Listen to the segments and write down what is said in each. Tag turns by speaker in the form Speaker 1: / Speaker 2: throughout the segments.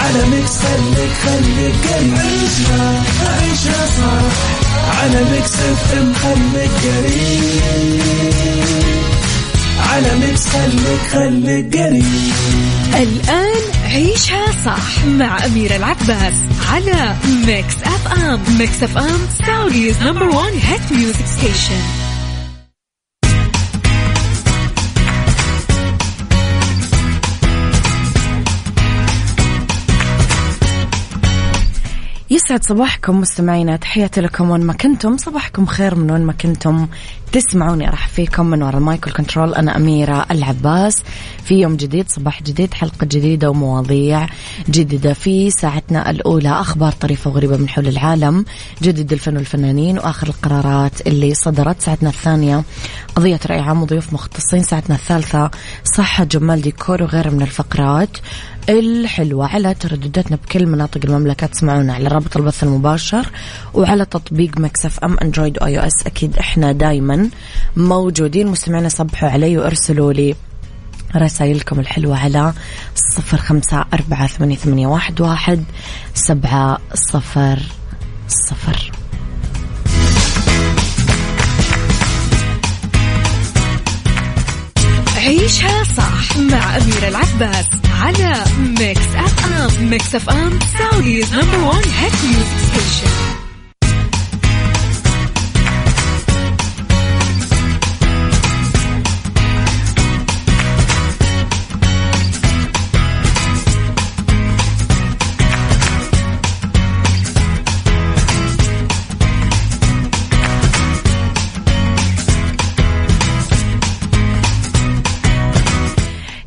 Speaker 1: على Mix خليك قريب عيشها عيشها صح. على Mix FM خليك قريب. على Mix خليك خليك قريب.
Speaker 2: الآن عيشها صح مع أميرة العباس على Mix FM. Mix FM Saudi's number one hit music station يسعد صباحكم مستمعينا تحياتي لكم وين ما كنتم. صباحكم خير من وين ما كنتم. تسمعوني مرحبا فيكم من وراء ال mic وال control أنا أميرة العباس. في يوم جديد صباح جديد حلقة جديدة ومواضيع جديدة. في ساعتنا الأولى أخبار طريفة وغريبة من حول العالم. جديد الفن والفنانين وآخر القرارات اللي صدرت. ساعتنا الثانية قضية رأي عام وضيوف مختصين. ساعتنا الثالثة صحة جمال ديكور وغيرها من الفقرات. الحلوة على تردداتنا بكل مناطق المملكة تسمعونا على رابط البث المباشر وعلى تطبيق Mix FM Android أو iOS أكيد إحنا دايما موجودين مستمعينا صبحوا علي وارسلوا لي رسائلكم الحلوة على صفر خمسة أربعة ثمانية, ثمانية واحد, واحد سبعة صفر صفر. عيشها صح مع أميرة العباس على Mix FM Mix FM Saudi's number one hit music station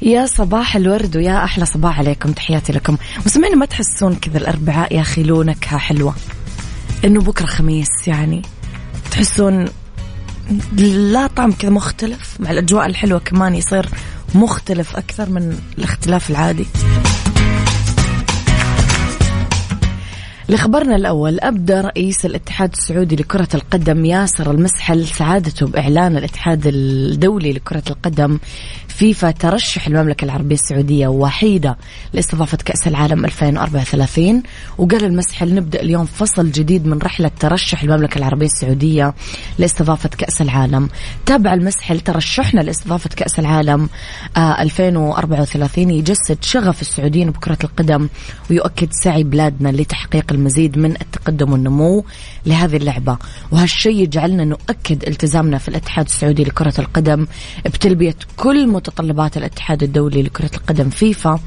Speaker 3: يا صباح الورد ويا أحلى صباح عليكم تحياتي لكم. وسمعنا ما تحسون كذا الأربعاء يا أخي له نكهه حلوة؟ إنه بكرة خميس يعني. تحسون لا طعم كذا مختلف مع الأجواء الحلوة كمان يصير مختلف أكثر من الاختلاف العادي. لخبرنا الأول أبدى رئيس الاتحاد السعودي لكرة القدم ياسر المسحل سعادته بإعلان الاتحاد الدولي لكرة القدم فيفا ترشح المملكة العربية السعودية وحيدة لاستضافة كأس العالم 2034 وقال المسحل نبدأ اليوم فصل جديد من رحلة ترشح المملكة العربية السعودية لاستضافة كأس العالم. تابع المسحل ترشحنا لاستضافة كأس العالم 2034 آه، يجسد شغف السعوديين بكرة القدم ويؤكد سعي بلادنا لتحقيق المزيد من التقدم والنمو لهذه اللعبة. وهالشيء يجعلنا نؤكد التزامنا في الاتحاد السعودي لكرة القدم بتلبية كل متطلبات الاتحاد الدولي لكرة القدم فيفا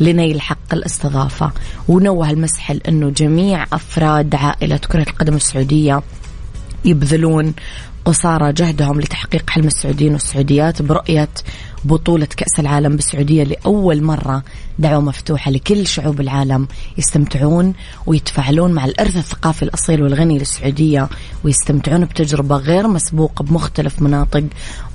Speaker 3: لنيل حق الاستضافة. ونوه المسحل أنه جميع أفراد عائلة كرة القدم السعودية يبذلون قصارى جهدهم لتحقيق حلم السعوديين والسعوديات برؤية بطولة كأس العالم بالسعودية لأول مرة دعوة مفتوحة لكل شعوب العالم يستمتعون ويتفاعلون مع الإرث الثقافي الأصيل والغني للسعودية ويستمتعون بتجربة غير مسبوقة بمختلف مناطق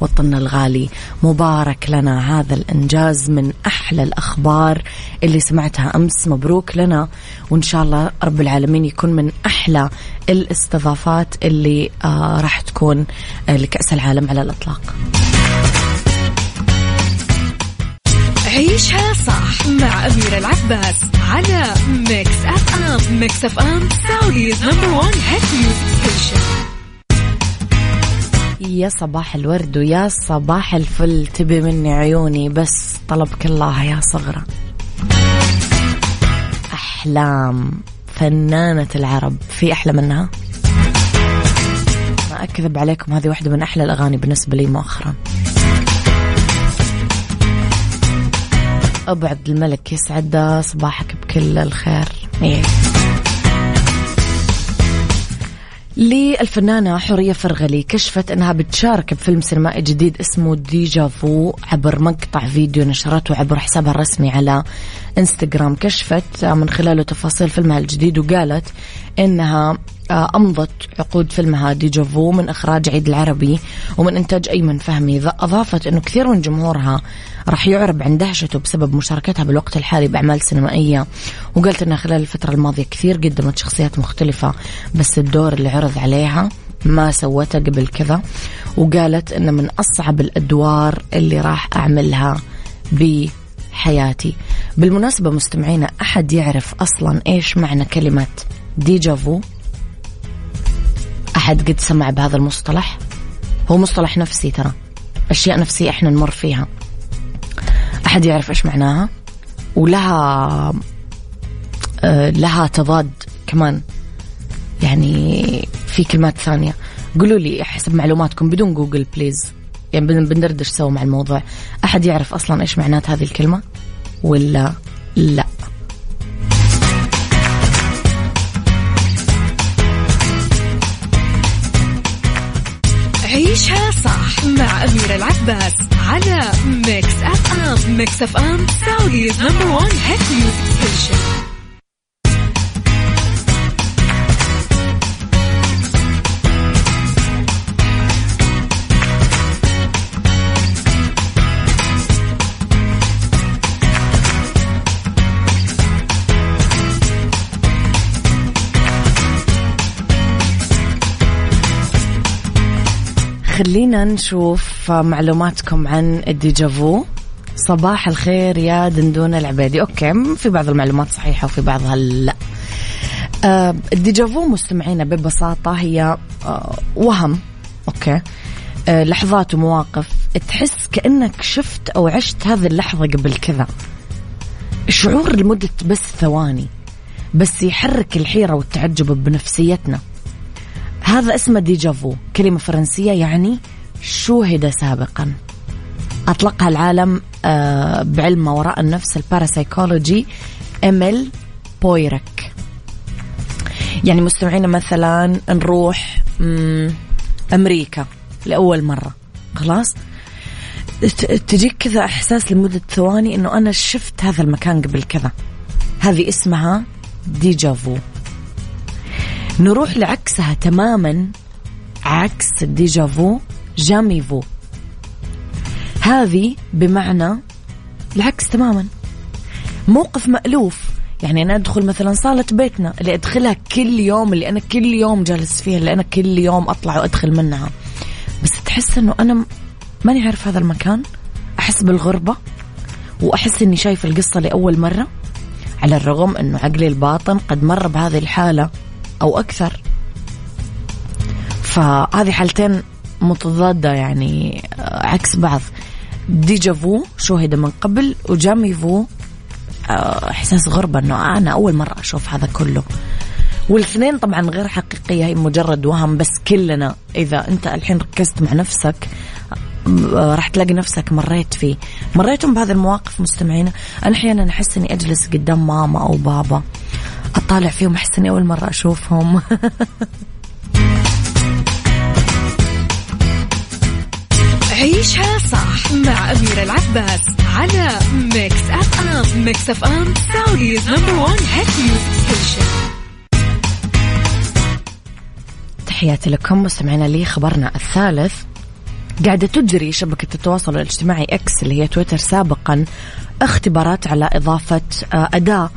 Speaker 3: وطننا الغالي. مبارك لنا هذا الإنجاز من أحلى الأخبار اللي سمعتها أمس. مبروك لنا وإن شاء الله رب العالمين يكون من أحلى الاستضافات اللي آه راح تكون آه لكأس العالم على الإطلاق.
Speaker 2: عيشها صح مع أميرة العباس على Mix FM Mix FM Saudi's number one hit music station
Speaker 3: يا صباح الورد ويا صباح الفل. تبي مني عيوني بس طلبك الله يا صغرى. أحلام فنانة العرب. في أحلى منها؟ ما أكذب عليكم هذه واحدة من أحلى الأغاني بالنسبة لي مؤخرا. أبو عبد الملك يسعد صباحك بكل الخير إيه. للفنانة حورية فرغلي كشفت أنها بتشارك بفيلم سينمائي جديد اسمه déjà vu عبر مقطع فيديو نشرته عبر حسابها الرسمي على انستغرام كشفت من خلاله تفاصيل فيلمها الجديد وقالت إنها آه، أمضت عقود فيلمها déjà vu من إخراج عيد العربي ومن إنتاج أيمن فهمي أضافت أنه كثير من جمهورها راح يعرب عن دهشته بسبب مشاركتها بالوقت الحالي بأعمال سينمائية. وقالت أنها خلال الفترة الماضية كثير قدمت شخصيات مختلفة بس الدور اللي عرض عليها ما سوته قبل كذا. وقالت أنه من أصعب الأدوار اللي راح أعملها بحياتي بالمناسبة مستمعينا أحد يعرف أصلا إيش معنى كلمة ديجافو أحد قد سمع بهذا المصطلح؟ هو مصطلح نفسي ترى. أشياء نفسية إحنا نمر فيها. أحد يعرف إيش معناها؟ ولها آه لها تضاد كمان. يعني في كلمات ثانية. قولوا لي حسب معلوماتكم بدون Google please يعني بندردش سوا مع الموضوع. أحد يعرف أصلا إيش معنات هذه الكلمة ولا لا؟ نشوف معلوماتكم عن ال déjà vu صباح الخير يا دندون العبيدي. أوكي في بعض المعلومات صحيحة وفي بعضها لا. آه ال déjà vu مستمعينا ببساطة هي آه وهم. أوكي. آه لحظات ومواقف. تحس كأنك شفت أو عشت هذه اللحظة قبل كذا. شعور لمدة بس ثواني بس يحرك الحيرة والتعجب بنفسيتنا. هذا اسمه déjà vu كلمة فرنسية يعني شوهد سابقا. أطلقها العالم آه، بعلم وراء النفس الباراسايكولوجي إميل بويراك يعني مستمعينا مثلا نروح أمريكا لأول مرة. خلاص؟ تجيك كذا إحساس لمدة ثواني أنه أنا شفت هذا المكان قبل كذا. هذه اسمها déjà vu نروح لعكسها تماما عكس ال déjà vu jamais vu. هذه بمعنى العكس تماما. موقف مألوف. يعني أنا أدخل مثلا صالة بيتنا اللي أدخلها كل يوم اللي أنا كل يوم جالس فيها اللي أنا كل يوم أطلع وأدخل منها. بس تحس أنه أنا ماني عارف هذا المكان. أحس بالغربة وأحس أني شايف القصة لأول مرة. على الرغم أنه عقلي الباطن قد مر بهذه الحالة أو أكثر. فهذه حالتين متضادة يعني آه، عكس بعض. ديجافو شوهد من قبل وجاميفو آه، إحساس غربة أنه أنا أول مرة أشوف هذا كله. والاثنين طبعا غير حقيقية هي مجرد وهم بس كلنا. إذا أنت الحين ركزت مع نفسك آه، راح تلاقي نفسك مريت فيه. مريتم بهذه المواقف مستمعينا؟ أنا أحيانا أحس أني أجلس قدام ماما أو بابا أطالع فيهم أحس إني أول مرة أشوفهم.
Speaker 2: عيشها صح مع أميرة العباس على Mix FM Mix FM Saudi's number one hit music station
Speaker 3: تحياتي لكم مستمعينا لخبرنا الثالث. قاعدة تجري شبكة التواصل الاجتماعي X اللي هي تويتر سابقا اختبارات على إضافة آه، أداة.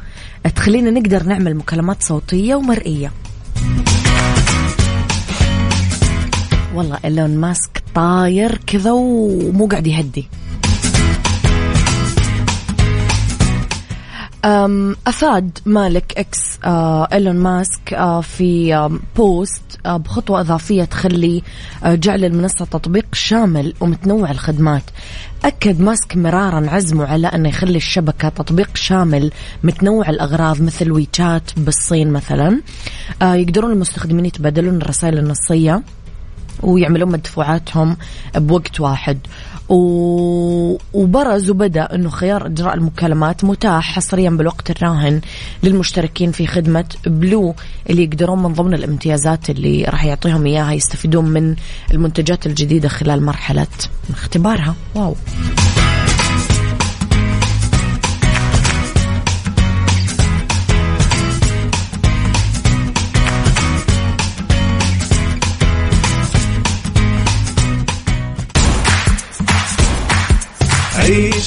Speaker 3: تخلينا نقدر نعمل مكالمات صوتية ومرئية. والله إيلون ماسك طاير كذا ومو قاعد يهدي. أفاد مالك X آه، إيلون ماسك آه، في بوست آه، بخطوة إضافية تخلي جعل المنصة تطبيق شامل ومتنوع الخدمات. أكد ماسك مرارا عزمه على أنه يخلي الشبكة تطبيق شامل متنوع الأغراض مثل ويتشات بالصين مثلا. يقدرون المستخدمين يتبادلون الرسائل النصية. ويعملون مدفوعاتهم بوقت واحد. وبرز وبدأ إنه خيار إجراء المكالمات متاح حصريا بالوقت الراهن للمشتركين في خدمة بلو اللي يقدرون من ضمن الامتيازات اللي راح يعطيهم إياها يستفيدون من المنتجات الجديدة خلال مرحلة اختبارها. واو.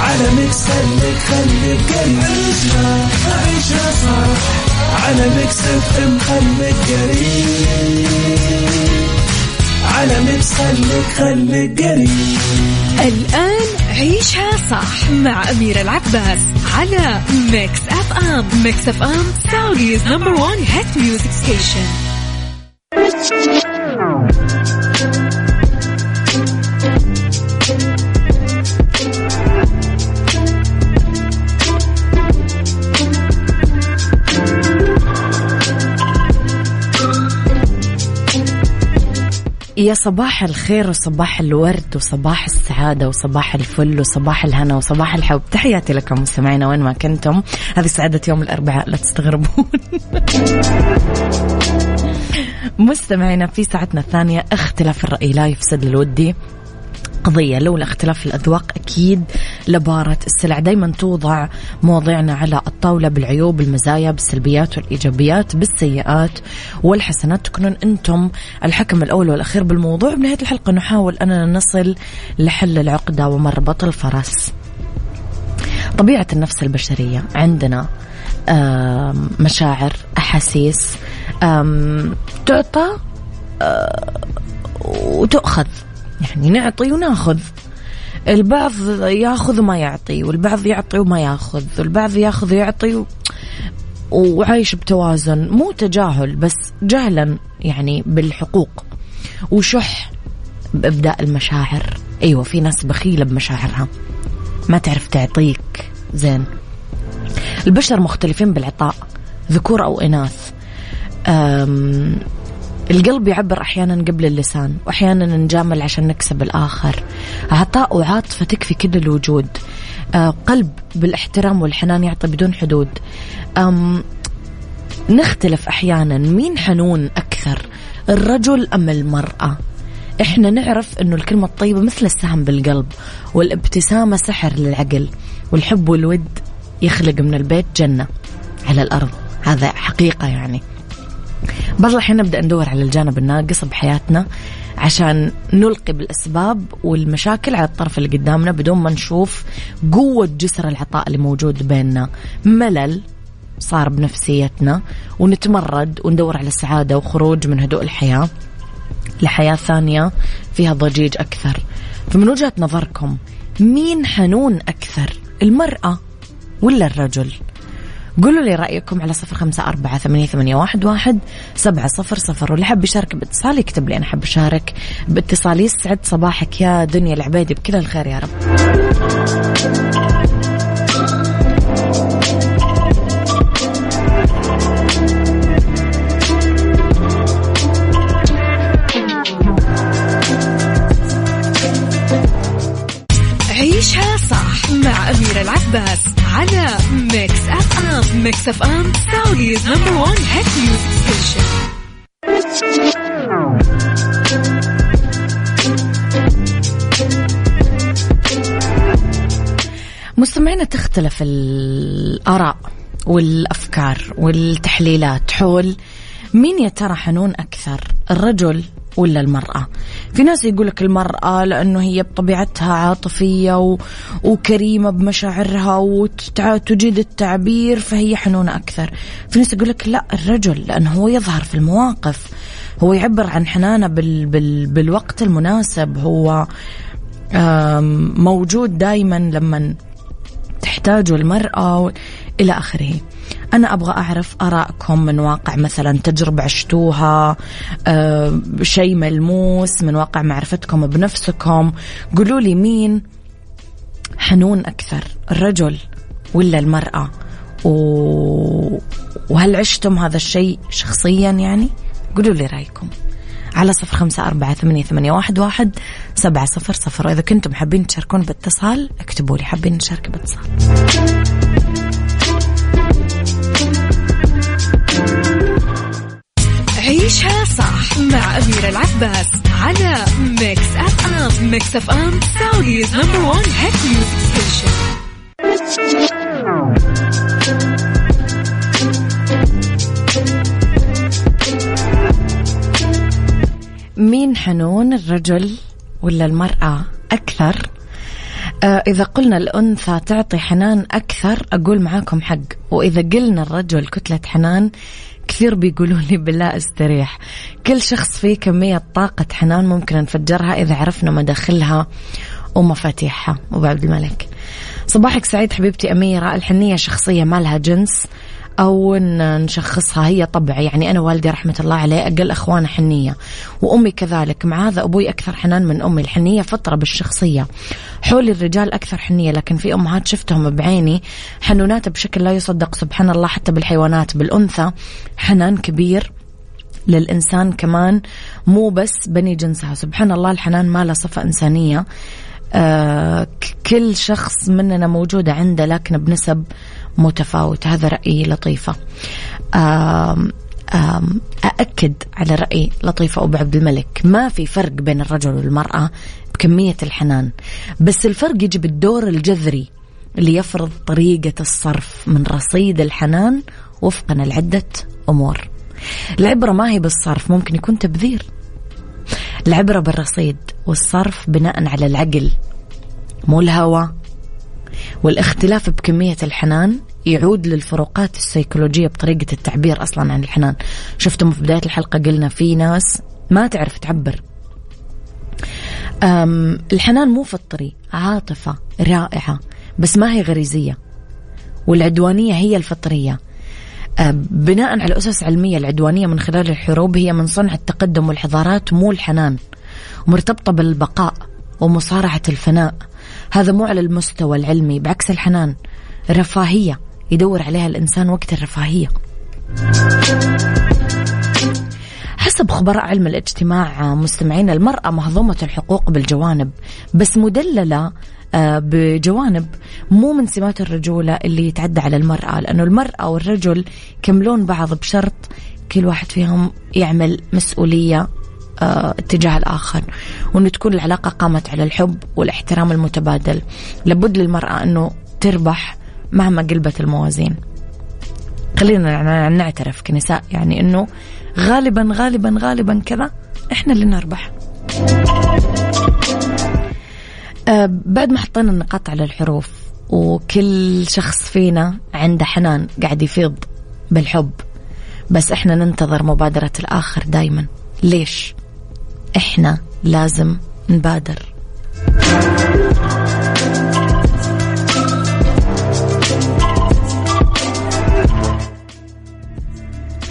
Speaker 1: على Mix خليك قريب عيشها عيشها صح. على Mix FM خليك قريب على Mix خليك خليك قريب
Speaker 2: الآن عيشها صح مع أميرة العباس على Mix FM. Mix FM Saudi's number one hit music station
Speaker 3: يا صباح الخير وصباح الورد وصباح السعادة وصباح الفل وصباح الهنا وصباح الحب. تحياتي لكم مستمعينا وين ما كنتم. هذه سعادة يوم الأربعاء لا تستغربون. مستمعينا في ساعتنا الثانية اختلاف الرأي. لا يفسد للودي قضية. لولا اختلاف الأذواق أكيد لبارة السلع. دايما توضع مواضيعنا على الطاولة بالعيوب المزايا بالسلبيات والإيجابيات بالسيئات والحسنات. تكونون أنتم الحكم الأول والأخير بالموضوع. بنهاية الحلقة نحاول أننا نصل لحل العقدة ومربط الفرس طبيعة النفس البشرية عندنا مشاعر أحاسيس تعطى وتؤخذ. يعني نعطي وناخذ. البعض ياخذ وما يعطي والبعض يعطي وما ياخذ والبعض ياخذ ويعطي و... وعايش بتوازن مو تجاهل بس جهلا يعني بالحقوق. وشح بإبداء المشاعر. أيوة في ناس بخيلة بمشاعرها. ما تعرف تعطيك. زين. البشر مختلفين بالعطاء. ذكور أو إناث. القلب يعبر أحيانا قبل اللسان وأحيانا نجامل عشان نكسب الآخر. عطاء وعاطفة تكفي كل الوجود. آه قلب بالاحترام والحنان يعطي بدون حدود. أم نختلف أحيانا. مين حنون أكثر الرجل أم المرأة؟ إحنا نعرف إنه الكلمة الطيبة مثل السهم بالقلب والابتسامة سحر للعقل والحب والود يخلق من البيت جنة على الأرض. هذا حقيقة يعني. بعض الأحيان نبدأ ندور على الجانب الناقص بحياتنا عشان نلقي بالأسباب والمشاكل على الطرف اللي قدامنا بدون ما نشوف قوة جسر العطاء اللي موجود بيننا. ملل صار بنفسيتنا ونتمرد وندور على السعادة وخروج من هدوء الحياة لحياة ثانية فيها ضجيج أكثر. فمن وجهة نظركم مين حنون أكثر المرأة ولا الرجل؟ قولوا لي رأيكم على صفر خمسة أربعة ثمانية, ثمانية واحد, واحد سبعة صفر صفر. واللي حب يشارك باتصال يكتب لي أنا حب أشارك باتصال. يسعد صباحك يا دنيا العبيدي بكل الخير يا رب.
Speaker 2: عيشها صح مع أميرة العباس. على Mix FM Mix FM Saudi's number one hit music station
Speaker 3: مستمعينا تختلف الآراء والأفكار والتحليلات حول مين يا ترى حنون أكثر الرجل ولا المرأة. في ناس يقولك المرأة لأنه هي بطبيعتها عاطفية و... وكريمة بمشاعرها وتجيد التعبير فهي حنونة أكثر. في ناس يقولك لا الرجل لأنه هو يظهر في المواقف. هو يعبر عن حنانة بال... بال... بالوقت المناسب. هو موجود دايما لما تحتاجه المرأة إلى آخره. أنا أبغى أعرف آرائكم من واقع مثلا تجربة عشتوها أه شيء ملموس من واقع معرفتكم بنفسكم. قولوا لي مين حنون أكثر الرجل ولا المرأة؟ و... وهل عشتم هذا الشيء شخصيا يعني؟ قولوا لي رأيكم. على صفر خمسة أربعة ثمانية, ثمانية واحد, واحد سبعة صفر صفر. وإذا كنتم حابين تشاركون باتصال اكتبوا لي حابين نشارك باتصال.
Speaker 2: عيشها صح مع أميرة العباس على Mix FM Mix FM Saudi's number one hit music station
Speaker 3: مين حنون الرجل ولا المرأة أكثر؟ إذا قلنا الأنثى تعطي حنان أكثر أقول معاكم حق. وإذا قلنا الرجل كتلة حنان كثير بيقولوا لي بالله استريح. كل شخص فيه كمية طاقة حنان ممكن نفجرها إذا عرفنا مداخلها ومفاتيحها. أبو عبد الملك. صباحك سعيد حبيبتي أميرة. الحنية شخصية ما لها جنس. أو نشخصها. هي طبع يعني أنا والدي رحمة الله عليه أقل أخوانه حنية وأمي كذلك. مع هذا أبوي أكثر حنان من أمي. الحنية فطرة بالشخصية. حولي الرجال أكثر حنية لكن في أمهات شفتهم بعيني. حنونات بشكل لا يصدق سبحان الله حتى بالحيوانات. بالأنثى حنان كبير للإنسان كمان مو بس بني جنسها. سبحان الله الحنان ما له صفة إنسانية. آه كل شخص مننا موجودة عنده لكن بنسب متفاوت. هذا رأيي لطيفة. آم آم أأكد على رأي لطيفة أبو عبد الملك. ما في فرق بين الرجل والمرأة بكمية الحنان. بس الفرق يجي بالدور الجذري اللي يفرض طريقة الصرف من رصيد الحنان وفقا لعدة أمور. العبرة ما هي بالصرف ممكن يكون تبذير. العبرة بالرصيد والصرف بناء على العقل مو الهوى. والاختلاف بكمية الحنان يعود للفروقات السيكولوجية بطريقة التعبير أصلا عن الحنان. شفتم في بداية الحلقة قلنا في ناس ما تعرف تعبر. الحنان مو فطري عاطفة رائعة بس ما هي غريزية والعدوانية هي الفطرية. بناء على أسس علمية العدوانية من خلال الحروب هي من صنع التقدم والحضارات مو الحنان مرتبطة بالبقاء ومصارعة الفناء. هذا مو على المستوى العلمي بعكس الحنان رفاهية. يدور عليها الإنسان وقت الرفاهية. حسب خبراء علم الاجتماع مستمعين المرأة مهضومة الحقوق بالجوانب بس مدللة آه، بجوانب مو من سمات الرجولة اللي يتعدى على المرأة لأنه المرأة والرجل يكملون بعض بشرط كل واحد فيهم يعمل مسؤولية آه اتجاه الآخر وأنه تكون العلاقة قامت على الحب والاحترام المتبادل. لابد للمرأة أنه تربح مهما قلبت الموازين. خلينا نعترف كنساء يعني أنه غالبا غالبا غالبا كذا إحنا اللي نربح. أه بعد ما حطينا النقاط على الحروف وكل شخص فينا عنده حنان قاعد يفيض بالحب بس إحنا ننتظر مبادرة الآخر دايما. ليش؟ إحنا لازم نبادر.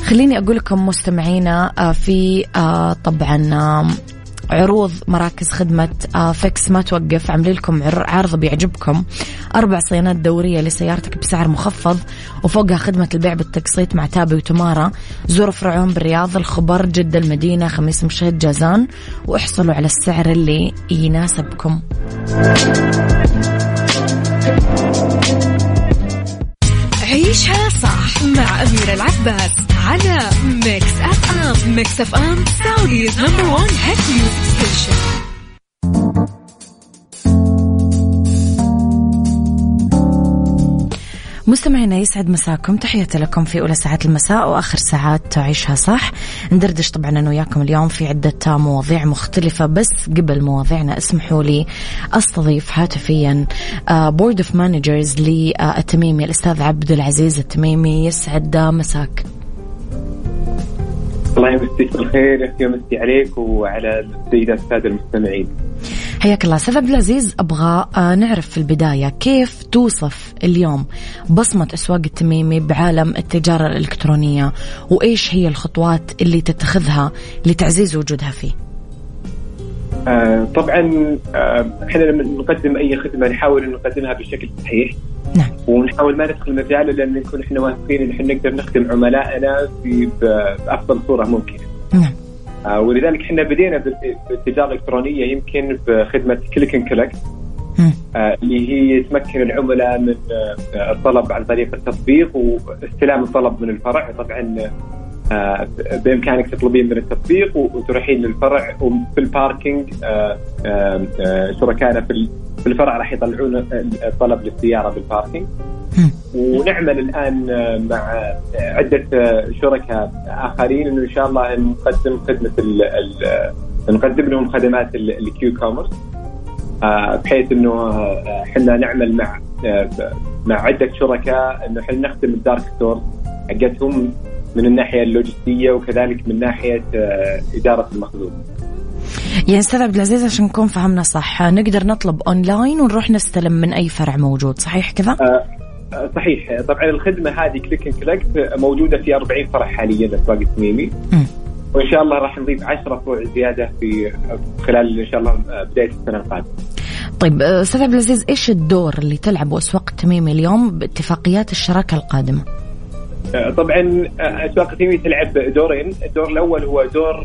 Speaker 3: خليني أقول لكم مستمعينا آه، في آه، طبعا عروض مراكز خدمة آه، فيكس ما توقف. عاملين لكم عرض بيعجبكم. أربع صيانات دورية لسيارتك بسعر مخفض وفوقها خدمة البيع بالتقسيط مع تابي وتمارا. زوروا فرعون بالرياض الخبر جدة المدينة خميس مشيط جازان. واحصلوا على السعر اللي يناسبكم.
Speaker 2: مع أميرة العباس على Mix FM Mix FM Saudi's number one hit music station
Speaker 3: مستمعينا يسعد مساكم. تحياتي لكم في أولى ساعات المساء وآخر ساعات عيشها صح. ندردش طبعا أنا وياكم اليوم في عدة مواضيع مختلفة بس قبل مواضيعنا اسمحوا لي أستضيف هاتفيا board of managers للتميمي الأستاذ عبد العزيز التميمي. يسعد مساك.
Speaker 4: الله يمسيك بالخير يمسي عليك وعلى السيدات الساده المستمعين.
Speaker 3: حياك الله عبد العزيز أبغى آه، نعرف في البداية كيف توصف اليوم بصمة أسواق التميمي بعالم التجارة الإلكترونية وإيش هي الخطوات اللي تتخذها لتعزيز وجودها فيه؟
Speaker 4: آه طبعا آه إحنا لما نقدم أي خدمة نحاول نقدمها بشكل صحيح
Speaker 3: نعم
Speaker 4: ونحاول ما ندخل مجال إلا إن نكون إحنا واثقين إن إحنا نقدر نخدم عملائنا في بأفضل صورة ممكنة.
Speaker 3: نعم.
Speaker 4: آه ولذلك إحنا بدينا بالتجاره الالكترونيه يمكن بخدمة كليك إن كولكت اللي هي تمكن العملاء من الطلب عن طريق التطبيق واستلام الطلب من الفرع. طبعا بإمكانك تطلبين من التطبيق وتروحين للفرع وفي الباركينج شركائنا في الفرع راح يطلعون الطلب للسيارة بالباركينج ونعمل الآن مع عدة شركاء آخرين إنه إن شاء الله نقدم خدمة نقدم لهم خدمات ال Q-commerce بحيث إنه إحنا نعمل مع مع عدة شركاء إنه إحنا نخدم ال dark store حقتهم من الناحية اللوجستية وكذلك من ناحية إدارة المخزون.
Speaker 3: يعني أستاذ عبد العزيز عشان نكون فهمنا صح نقدر نطلب أونلاين ونروح نستلم من أي فرع موجود صحيح كذا؟
Speaker 4: صحيح طبعا الخدمة هذه click and collect موجودة في 40 فرع حاليا اسواق التميمي وإن شاء الله راح نضيف 10 فروع زيادة في خلال إن شاء الله بداية السنة القادمة.
Speaker 3: طيب أستاذ عبد العزيز إيش الدور اللي تلعبه أسواق التميمي اليوم باتفاقيات الشراكة القادمة؟
Speaker 4: طبعا أسواق التميمي تلعب دورين، الدور الأول هو دور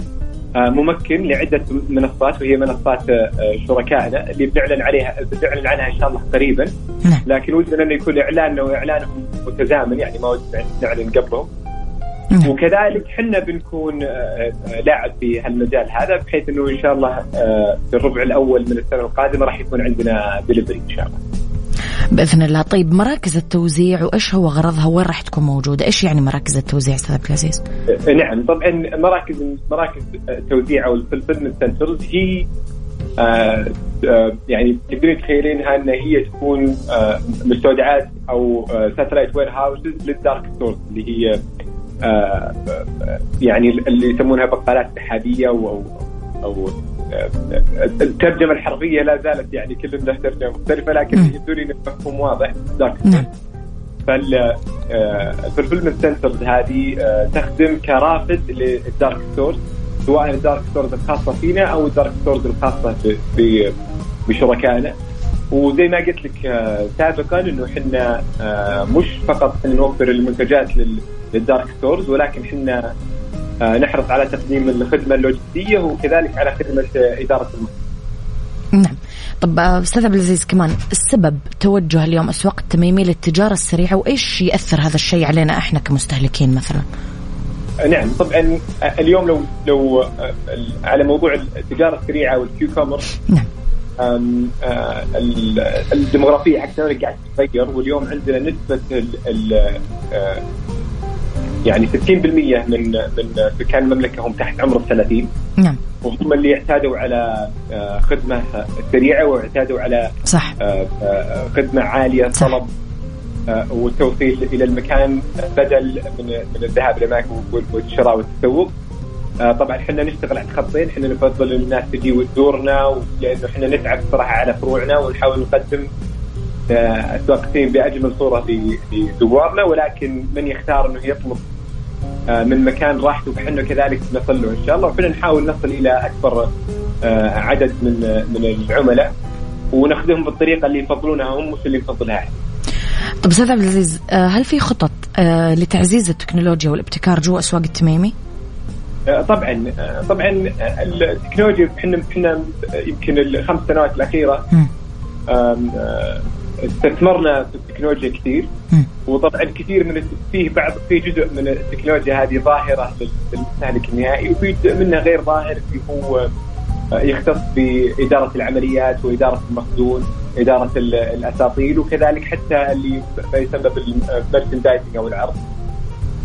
Speaker 4: ممكن لعدة منصات وهي منصات شركائنا اللي بنعلن عليها بنعلن عنها إن شاء الله قريبا. لكن ودنا إنه يكون اعلاننا واعلانهم متزامن يعني ما ودنا نعلن قبلهم. وكذلك حنا بنكون لاعب في هالمجال هذا بحيث إنه إن شاء الله في الربع الأول من السنة القادمة راح يكون عندنا دليفري إن شاء الله.
Speaker 3: بإذن الله، طيب مراكز التوزيع وإيش هو غرضها وين راح تكون موجودة؟ إيش يعني مراكز التوزيع أستاذ عبد العزيز؟
Speaker 4: نعم طبعا مراكز مراكز التوزيع أو ال fulfillment centers هي آه آه يعني تقدرين تخيلينها إن هي تكون آه مستودعات أو satellite warehouses لل dark stores اللي هي يعني اللي يسمونها بقالات سحابية أو أو الترجمة الحرفيه لا زالت يعني كل له ترجمة مختلفة لكن يبدو لي المفهوم واضح. dark فال fulfillment centers هذه تخدم كرافد لل dark stores سواء ال dark stores الخاصة فينا أو ال dark stores الخاصة بشركائنا وزي ما قلت لك سابقا إنه إحنا مش فقط نوفر المنتجات للدارك ستورز ولكن إحنا نحرص على تقديم الخدمة اللوجستية وكذلك على خدمة إدارة المخزون.
Speaker 3: نعم. طب أستاذ عبد العزيز كمان السبب توجه اليوم أسواق التميمي للتجارة السريعة وإيش يأثر هذا الشيء علينا إحنا كمستهلكين مثلا؟
Speaker 4: نعم طبعا اليوم لو لو على موضوع التجارة السريعة وال quick commerce
Speaker 3: نعم
Speaker 4: الديموغرافية حقتنا قاعد تتغير واليوم عندنا نسبة ال يعني 60% من من سكان المملكة هم تحت عمر ال 30
Speaker 3: نعم.
Speaker 4: وهم اللي اعتادوا على خدمة سريعة واعتادوا على
Speaker 3: صح.
Speaker 4: خدمة عالية طلب والتوصيل إلى المكان بدل من من الذهاب للاماكن والشراء والتسوق. طبعا إحنا نشتغل على خطين إحنا نفضل الناس تجي وتزورنا لأنه إحنا نتعب صراحة على فروعنا ونحاول نقدم اسواق الصين بأجمل صورة لزوارنا. ولكن من يختار إنه يطلب من مكان راحته فاحنا كذلك نصل له إن شاء الله وفينا نحاول نصل إلى أكبر عدد من من العملاء ونخدمهم بالطريقة اللي يفضلونها هم مش اللي نفضلها إحنا.
Speaker 3: طب أستاذ عبد العزيز هل في خطط لتعزيز التكنولوجيا والابتكار جوا أسواق التميمي؟
Speaker 4: طبعا طبعا التكنولوجيا إحنا إحنا يمكن الخمس سنوات الأخيرة استثمرنا في التكنولوجيا كثير. وطبعا كثير من فيه بعض في جزء من التكنولوجيا هذه ظاهرة للمستهلك النهائي وفي جزء منها غير ظاهر اللي هو يختص بإدارة العمليات وإدارة المخزون إدارة الأساطيل وكذلك حتى اللي يسمى بال merchandising أو العرض.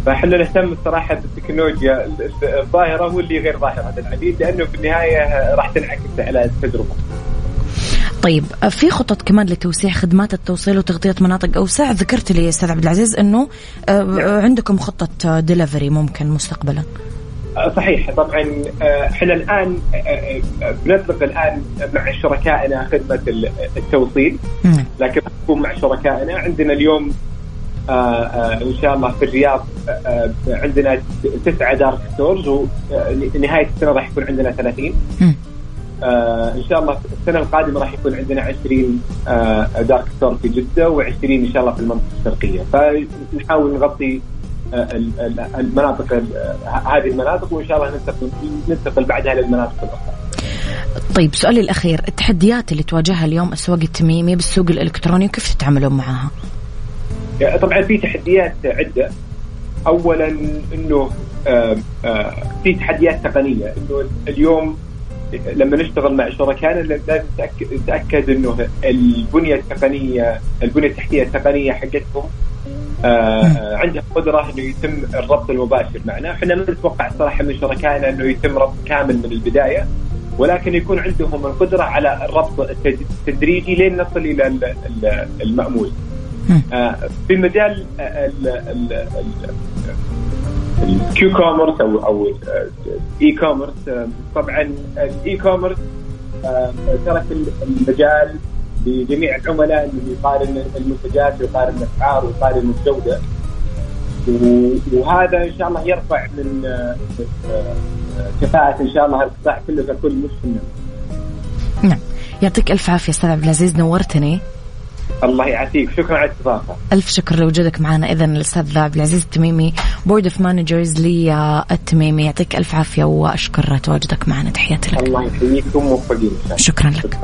Speaker 4: فاحنا نهتم الصراحة بالتكنولوجيا الظاهرة واللي غير ظاهرة للعديد لأنه في النهاية راح تنعكس على التجربه.
Speaker 3: طيب في خطط كمان لتوسيع خدمات التوصيل وتغطية مناطق أوسع؟ ذكرت لي أستاذ عبد العزيز إنه عندكم خطة ديليفري ممكن مستقبلا.
Speaker 4: صحيح. طبعا إحنا الآن بنطلق الآن مع شركائنا خدمة التوصيل. لكن مع شركائنا. عندنا اليوم إن شاء الله في الرياض عندنا تسعة dark stores ونهايه السنة راح يكون عندنا 30 إن شاء الله السنة القادمة راح يكون عندنا 20 dark store في جدة و20 إن شاء الله في المنطقة الشرقية فنحاول نغطي المناطق هذه المناطق وإن شاء الله ننتقل ننتقل بعدها للمناطق الأخرى.
Speaker 3: طيب سؤالي الأخير التحديات اللي تواجهها اليوم أسواق التميمي بالسوق الإلكتروني وكيف تتعاملون معها؟
Speaker 4: طبعا في تحديات أنه آه، آه، في تحديات تقنية أنه اليوم لما نشتغل مع شركائنا لازم نتاكد إنه البنية التقنيه البنية التحتية التقنية حقتهم آه عندها قدرة إنه يتم الربط المباشر معنا، إحنا ما نتوقع صراحة من شركائنا إنه يتم ربط كامل من البداية ولكن يكون عندهم القدرة على الربط التدريجي لين نصل إلى المأمول. آه في مجال ال Q-commerce أو أو ال e-commerce طبعا ال e-commerce ترك المجال لجميع العملاء اللي يقارن المنتجات ويقارن الأسعار ويقارن الجودة. وهذا إن شاء الله يرفع من كفاءة إن شاء الله القطاع كله ككل مش
Speaker 3: نعم. يعطيك ألف عافية أستاذ عبد العزيز نورتني.
Speaker 4: الله يعافيك. شكرا على الاستضافة.
Speaker 3: ألف شكر لوجودك معنا. اذا الأستاذ عبد العزيز التميمي board of managers للتميمي يعطيك ألف عافية وأشكر تواجدك معنا. تحياتي لك.
Speaker 4: الله يحييكم موفقين
Speaker 3: شكرا لك.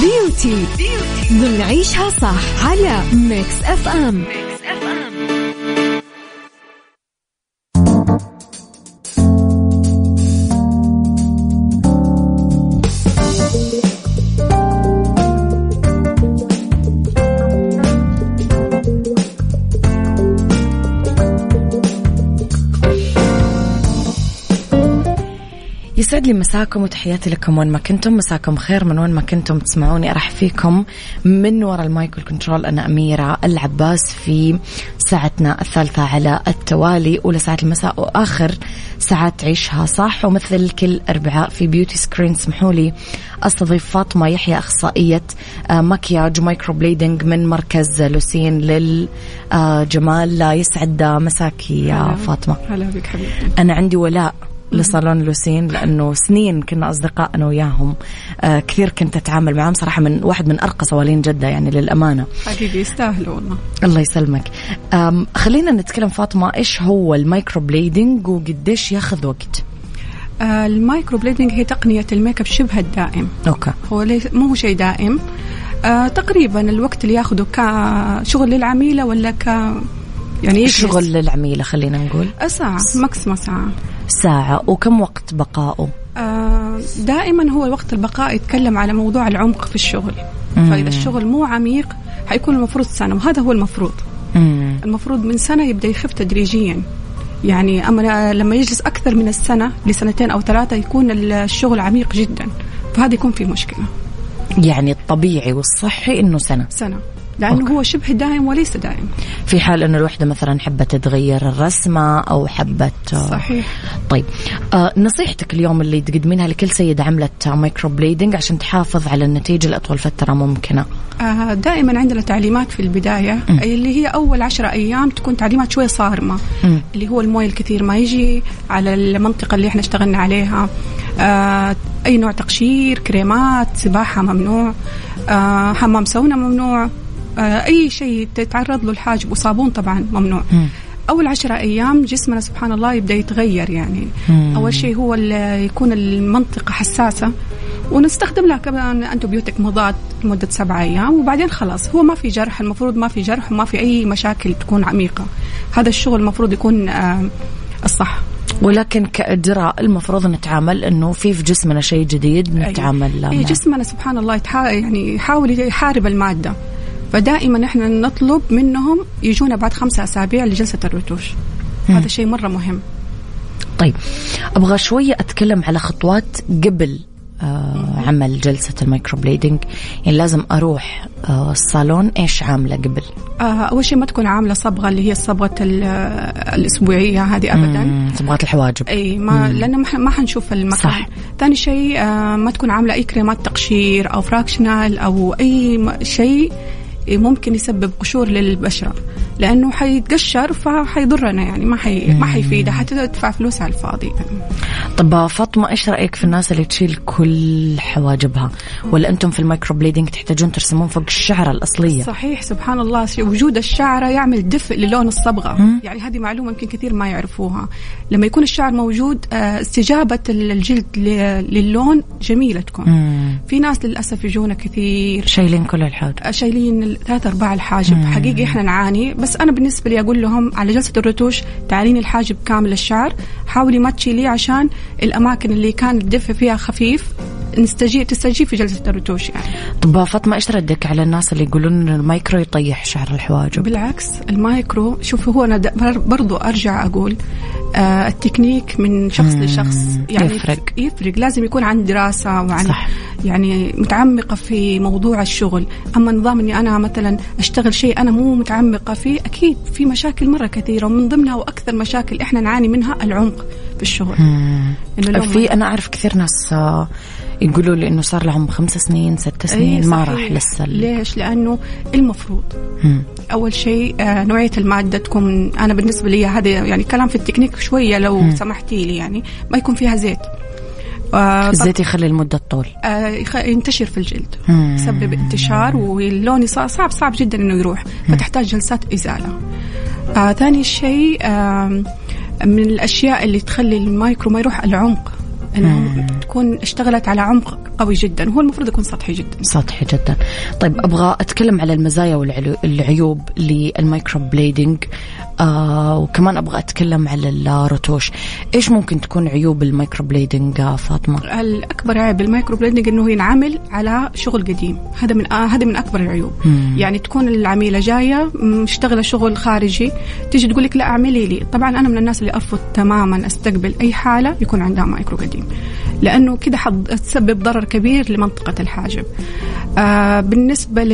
Speaker 2: بيوتي نعيشها صح على ميكس اف ام ميكس
Speaker 3: يسعد لي مساكم وتحياتي لكم وين ما كنتم. مساكم خير من وين ما كنتم تسمعوني. أرحب فيكم من وراء المايك control أنا أميرة العباس في ساعتنا الثالثة على التوالي. أولى ساعات المساء وآخر ساعات عيشها صح. ومثل كل أربعاء في beauty screen اسمحوا لي أستضيف فاطمة يحيى أخصائية آه، مكياج و microblading من مركز لوسين للجمال يسعد مساكي يا فاطمة.
Speaker 5: هلا بك حبيبتي.
Speaker 3: أنا عندي ولاء. لصالون لوسين لأنه سنين كنا اصدقاء أنا وياهم. آه كثير كنت أتعامل معهم صراحة من واحد من أرقى صوالين جدة يعني للأمانة.
Speaker 5: حبيبي يستاهلوا والله
Speaker 3: الله يسلمك. خلينا نتكلم فاطمة إيش هو ال microblading وقديش ياخذ وقت؟
Speaker 5: آه ال microblading هي تقنية الميك أب شبه الدائم.
Speaker 3: أوكي.
Speaker 5: هو مو هو شيء دائم. آه تقريبا الوقت اللي ياخذه كشغل للعميلة ولا ك
Speaker 3: يعني شغل للعميلة خلينا نقول.
Speaker 5: ساعة maximum ساعة.
Speaker 3: ساعة وكم وقت بقائه؟
Speaker 5: آه دائما هو وقت البقاء يتكلم على موضوع العمق في الشغل. مم. فإذا الشغل مو عميق حيكون المفروض سنة وهذا هو المفروض. مم. المفروض من سنة يبدأ يخف تدريجيا. يعني أما لما يجلس أكثر من السنة لسنتين أو ثلاثة يكون الشغل عميق جدا. فهذا يكون في مشكلة.
Speaker 3: يعني الطبيعي والصحي إنه سنة.
Speaker 5: سنة. لأنه أوكي. هو شبه دائم وليس دائم
Speaker 3: في حال إنه الوحدة مثلا حبت تغير الرسمة أو حبت
Speaker 5: آه، صحيح.
Speaker 3: طيب. آه نصيحتك اليوم اللي تقدمينها لكل سيده عملت microblading عشان تحافظ على النتيجة لاطول فترة ممكنة.
Speaker 5: آه دائما عندنا تعليمات في البداية م. اللي هي أول عشرة أيام تكون تعليمات شوية صارمة م. اللي هو الموية الكثير ما يجي على المنطقة اللي إحنا اشتغلنا عليها. آه أي نوع تقشير كريمات سباحة ممنوع. آه حمام سونا ممنوع. أي شيء تتعرض له الحاجب وصابون طبعا ممنوع. م. أول عشرة أيام جسمنا سبحان الله يبدأ يتغير يعني. م. أول شيء هو يكون المنطقة حساسة. ونستخدم لها كمان انتبيوتيك مضاد لمدة سبعة أيام وبعدين خلاص هو ما في جرح المفروض ما في جرح وما في أي مشاكل تكون عميقة. هذا الشغل المفروض يكون آه، الصح.
Speaker 3: ولكن كإجراء المفروض نتعامل إنه في في جسمنا شيء جديد نتعامل
Speaker 5: أيه. جسمنا سبحان الله يتحا يعني يحاول يحارب المادة. فدائما إحنا نطلب منهم يجونا بعد خمسة أسابيع لجلسة ال retouch. هذا شيء مرة مهم.
Speaker 3: طيب أبغى شوية أتكلم على خطوات قبل آه عمل جلسة ال microblading يعني لازم أروح آه الصالون إيش عاملة قبل؟
Speaker 5: آه أول شيء ما تكون عاملة صبغة اللي هي الصبغة الأسبوعية هذه أبدا.
Speaker 3: صبغة الحواجب.
Speaker 5: أي ما لأنه ما حنشوف المكان. صح. ثاني شيء آه ما تكون عاملة أي كريمات تقشير أو fractional أو أي شيء ممكن يسبب قشور للبشرة. لأنه حيتقشر فحيضرنا يعني ما حي ما حيفيدها حتدفع فلوس على الفاضي.
Speaker 3: طب فاطمة إيش رأيك في الناس اللي تشيل كل حواجبها؟ ولا أنتم في ال microblading تحتاجون ترسمون فوق الشعرة الأصلية؟
Speaker 5: صحيح سبحان الله وجود الشعرة يعمل دفء للون الصبغة. مم. يعني هذه معلومة يمكن كثير ما يعرفوها. لما يكون الشعر موجود آه، استجابة الجلد للون جميلة تكون. مم. في ناس للأسف يجونا كثير.
Speaker 3: شايلين كل الحاجب.
Speaker 5: آه، شايلين ثلاث أرباع الحاجب. مم. حقيقي إحنا نعاني بس أنا بالنسبة لي أقول لهم على جلسة الرتوش تعالين الحاجب كامل الشعر حاولي ما تشيليه عشان الأماكن اللي كان الدفء فيها خفيف. نستجيب تستجيب في جلسة الرتوش يعني.
Speaker 3: طب فاطمة إيش ردك على الناس اللي يقولون إن المايكرو يطيح شعر الحواجب؟
Speaker 5: بالعكس المايكرو شوف هو أنا برضو أرجع أقول آه التكنيك من شخص لشخص
Speaker 3: يعني يفرق
Speaker 5: يفرق لازم يكون عن دراسة وعن صح. يعني متعمقة في موضوع الشغل أما نظام إني أنا مثلا أشتغل شيء أنا مو متعمقة فيه أكيد في مشاكل مرة كثيرة ومن ضمنها وأكثر مشاكل إحنا نعاني منها العمق في الشغل
Speaker 3: إنه في أنا أعرف كثير ناس آه، يقولوا لي إنه صار لهم خمس سنين ست سنين ما راح لسه
Speaker 5: ليش؟ لأنه المفروض. مم. أول شيء آه نوعية المادة تكون أنا بالنسبة لي هذا يعني كلام في التكنيك شوية لو مم. سمحتي لي يعني ما يكون فيها زيت.
Speaker 3: آه الزيت يخلي المدة تطول.
Speaker 5: آه ينتشر في الجلد يسبب انتشار واللون صعب صعب جدا إنه يروح فتحتاج جلسات إزالة. آه ثاني شيء آه من الأشياء اللي تخلي المايكرو ما يروح العمق. إنه تكون اشتغلت على عمق قوي جدا. هو المفروض يكون سطحي جدا.
Speaker 3: سطحي جدا. طيب أبغى أتكلم على المزايا والعيوب لل microblading آه وكمان أبغى أتكلم على الرتوش إيش ممكن تكون عيوب ال microblading آه فاطمة؟
Speaker 5: الأكبر عيب بال microblading انه ينعمل على شغل قديم. هذا من آه هذا من أكبر العيوب. مم. يعني تكون العميلة جاية مشتغلة شغل خارجي تيجي تقول لك لا اعملي لي. طبعا أنا من الناس اللي أرفض تماما أستقبل أي حالة يكون عندها مايكرو قديم. لأنه كده حتسبب ضرر كبير لمنطقة الحاجب. آه بالنسبة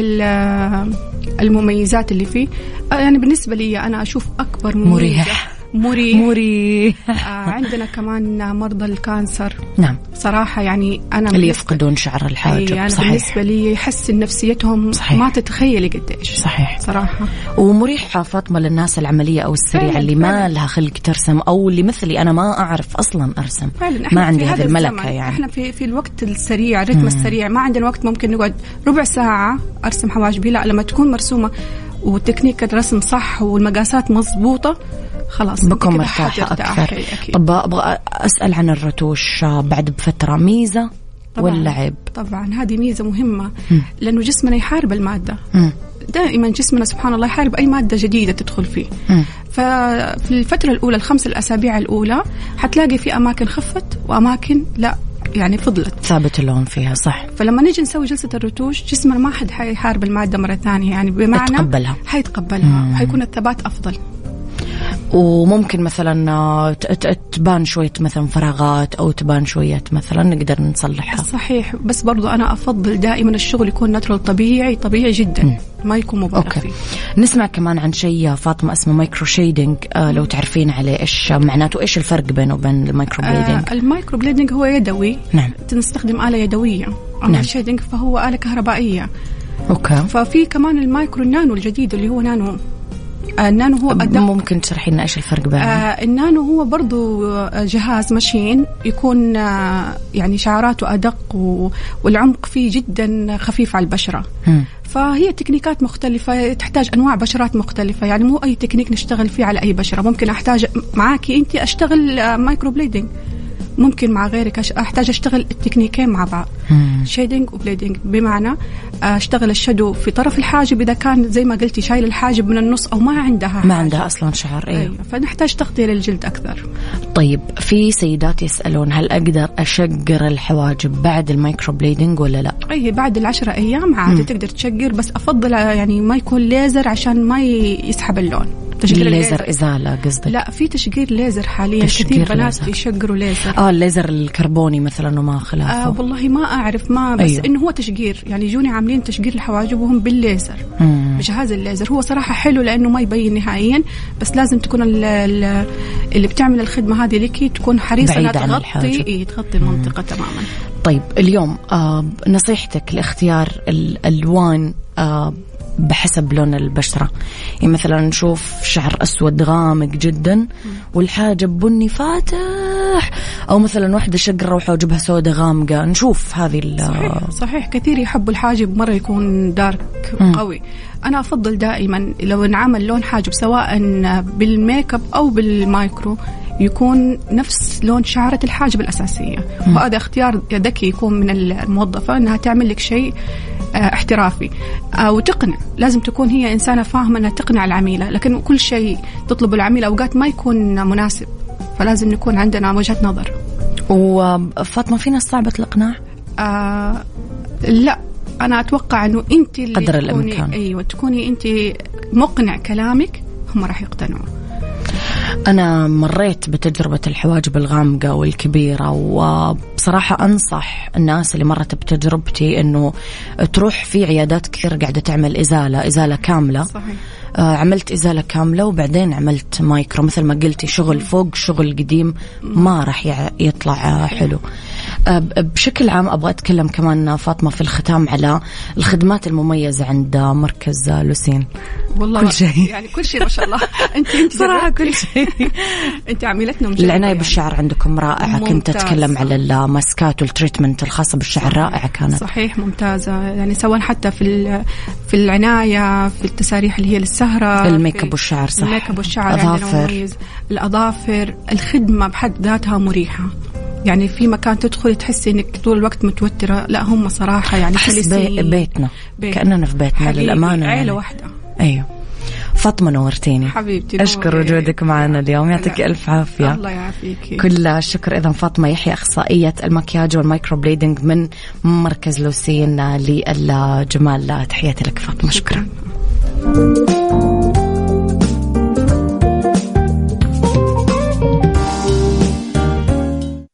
Speaker 5: للمميزات اللي فيه آه يعني بالنسبة لي أنا أشوف أكبر
Speaker 3: مريح.
Speaker 5: مريح
Speaker 3: مريح
Speaker 5: آه عندنا كمان مرضى الكانسر.
Speaker 3: نعم.
Speaker 5: صراحة يعني أنا
Speaker 3: اللي يفقدون شعر الحاجب.
Speaker 5: أنا صحيح. بالنسبة لي يحس نفسيتهم صحيح. ما تتخيلي قديش.
Speaker 3: صحيح.
Speaker 5: صراحة.
Speaker 3: ومريحة فاطمة للناس العملية أو السريعة اللي ما فعلا. لها خلق ترسم أو اللي مثلي أنا ما أعرف أصلا أرسم.
Speaker 5: فعلا.
Speaker 3: ما عندي هذه الملكة يعني.
Speaker 5: إحنا في في الوقت السريع الرتم السريع. ما عندنا وقت ممكن نقعد ربع ساعة أرسم حواجبي. لا لما تكون مرسومة وتكنيك الرسم صح والمقاسات مضبوطة خلاص
Speaker 3: بكون مرتاحة أكثر. طب أبغى أسأل عن الرتوش بعد بفترة ميزة طبعًا ولا عيب؟
Speaker 5: طبعا هذه ميزة مهمة لأنه جسمنا يحارب المادة. دائما جسمنا سبحان الله يحارب أي مادة جديدة تدخل فيه. ففي الفترة الأولى الخمس الأسابيع الأولى حتلاقي في أماكن خفت وأماكن لا يعني فضلت.
Speaker 3: ثابت اللون فيها صح.
Speaker 5: فلما نيجي نسوي جلسة الرتوش جسمنا ما عاد حيحارب المادة مرة ثانية يعني بمعنى
Speaker 3: يتقبلها.
Speaker 5: حيتقبلها وحيكون الثبات أفضل.
Speaker 3: وممكن مثلا آه، تبان شوية مثلا فراغات أو تبان شوية مثلا نقدر نصلحها.
Speaker 5: صحيح. بس برضو أنا أفضل دائما الشغل يكون natural طبيعي طبيعي جدا. م. ما يكون مبالغ فيه.
Speaker 3: نسمع كمان عن شيء فاطمة اسمه micro shading آه لو تعرفين عليه إيش معناته إيش الفرق بينه وبين ال microblading
Speaker 5: آه ال microblading هو يدوي.
Speaker 3: نعم.
Speaker 5: نستخدم آلة يدوية. أما نعم. ال shading فهو آلة كهربائية.
Speaker 3: okay.
Speaker 5: ففي كمان ال micro ال nano الجديد اللي هو nano ال nano هو
Speaker 3: أدق ممكن تشرحي لنا إيش الفرق بينهم؟
Speaker 5: آه النانو هو برضو جهاز machine يكون آه يعني شعراته أدق والعمق فيه جدا خفيف على البشرة. م. فهي تكنيكات مختلفة تحتاج أنواع بشرات مختلفة يعني مو أي تكنيك نشتغل فيه على أي بشرة ممكن أحتاج معاكي أنت أشتغل microblading ممكن مع غيرك أحتاج أشتغل التكنيكين مع بعض. shading و blading بمعنى أشتغل ال shadow في طرف الحاجب إذا كان زي ما قلتي شايل الحاجب من النص أو ما عندها
Speaker 3: ما عندها أصلا شعر أيوه, أيوة.
Speaker 5: فنحتاج تغطية للجلد أكثر.
Speaker 3: طيب في سيدات يسألون هل أقدر أشقر الحواجب بعد ال microblading ولا لا؟
Speaker 5: أي بعد العشرة أيام عادي تقدر تشقر بس أفضل يعني ما يكون ليزر عشان ما يسحب اللون.
Speaker 3: تشقير الليزر إزالة قصدك؟
Speaker 5: لا في تشقير ليزر حاليا كثير بنات يشقروا ليزر.
Speaker 3: آه الليزر الكربوني مثلا وما خلافه.
Speaker 5: آه والله ما أعرف ما بس أيوه. إنه هو تشقير. يعني يجوني عاملين تشقير الحواجب وهم بالليزر. مم. بجهاز الليزر. هو صراحة حلو لأنه ما يبين نهائيا بس لازم تكون اللي بتعمل الخدمة هذه لك تكون حريصة انها تغطي. إيه تغطي المنطقة تماما.
Speaker 3: طيب اليوم آه نصيحتك لاختيار الالوان آه بحسب لون البشرة. يعني مثلا نشوف شعر أسود غامق جدا والحاجب بني فاتح أو مثلا واحدة مشقرة روحها وحواجبها سوداء غامقة. نشوف هذه
Speaker 5: صحيح صحيح. كثير يحبوا الحاجب مرة يكون dark. قوي. أنا أفضل دائما لو انعمل لون حاجب سواء بالميك أب أو بالمايكرو يكون نفس لون شعرة الحاجب الأساسية. وهذا اختيار ذكي يكون من الموظفة أنها تعمل لك شيء احترافي. آه، وتقنع. لازم تكون هي إنسانة فاهمة أنها تقنع العميلة. لكن كل شيء تطلب العميل أوقات ما يكون مناسب. فلازم نكون عندنا وجهة نظر.
Speaker 3: وفاطمة في ناس صعبة الإقناع؟
Speaker 5: آه لا. أنا أتوقع أنه أنت اللي
Speaker 3: قدر الإمكان.
Speaker 5: أيوة تكوني أنت مقنع كلامك هم راح يقتنعوا.
Speaker 3: أنا مريت بتجربة الحواجب الغامقة والكبيرة وبصراحة أنصح الناس اللي مرت بتجربتي أنه تروح في عيادات كثير قاعدة تعمل إزالة إزالة كاملة صحيح. آه عملت إزالة كاملة وبعدين عملت مايكرو مثل ما قلتي شغل فوق شغل قديم ما راح يطلع حلو بشكل عام أبغى أتكلم كمان فاطمة في الختام على الخدمات المميزة عند مركز لوسين.
Speaker 5: والله كل شيء. يعني كل شيء ما شاء الله. انت أنت
Speaker 3: صراحة كل شيء.
Speaker 5: أنت عميلتنا
Speaker 3: العناية يعني. بالشعر عندكم رائعة. كنت أتكلم على الماسكات وال treatment الخاصة بالشعر رائعة كانت.
Speaker 5: صحيح ممتازة. يعني سواء حتى في في العناية في التساريح اللي هي للسهرة
Speaker 3: الميك اب والشعر صح.
Speaker 5: الميك اب والشعر الأظافر. الأظافر الخدمة بحد ذاتها مريحة. يعني في مكان تدخلي تحسي إنك طول الوقت متوترة. لا هم صراحة يعني
Speaker 3: أحس بي بيتنا. بيت. كأننا في بيتنا للأمانة
Speaker 5: عيلة يعني. واحدة.
Speaker 3: أيوه. فاطمة نورتيني.
Speaker 5: حبيبتي
Speaker 3: أشكر وجودك معنا اليوم. يعطيك ألف عافية.
Speaker 5: الله يعافيك.
Speaker 3: كل الشكر. إذا فاطمة يحيى أخصائية المكياج وال microblading من مركز لوسين للجمال. تحياتي لك فاطمة. شكرا, شكرا.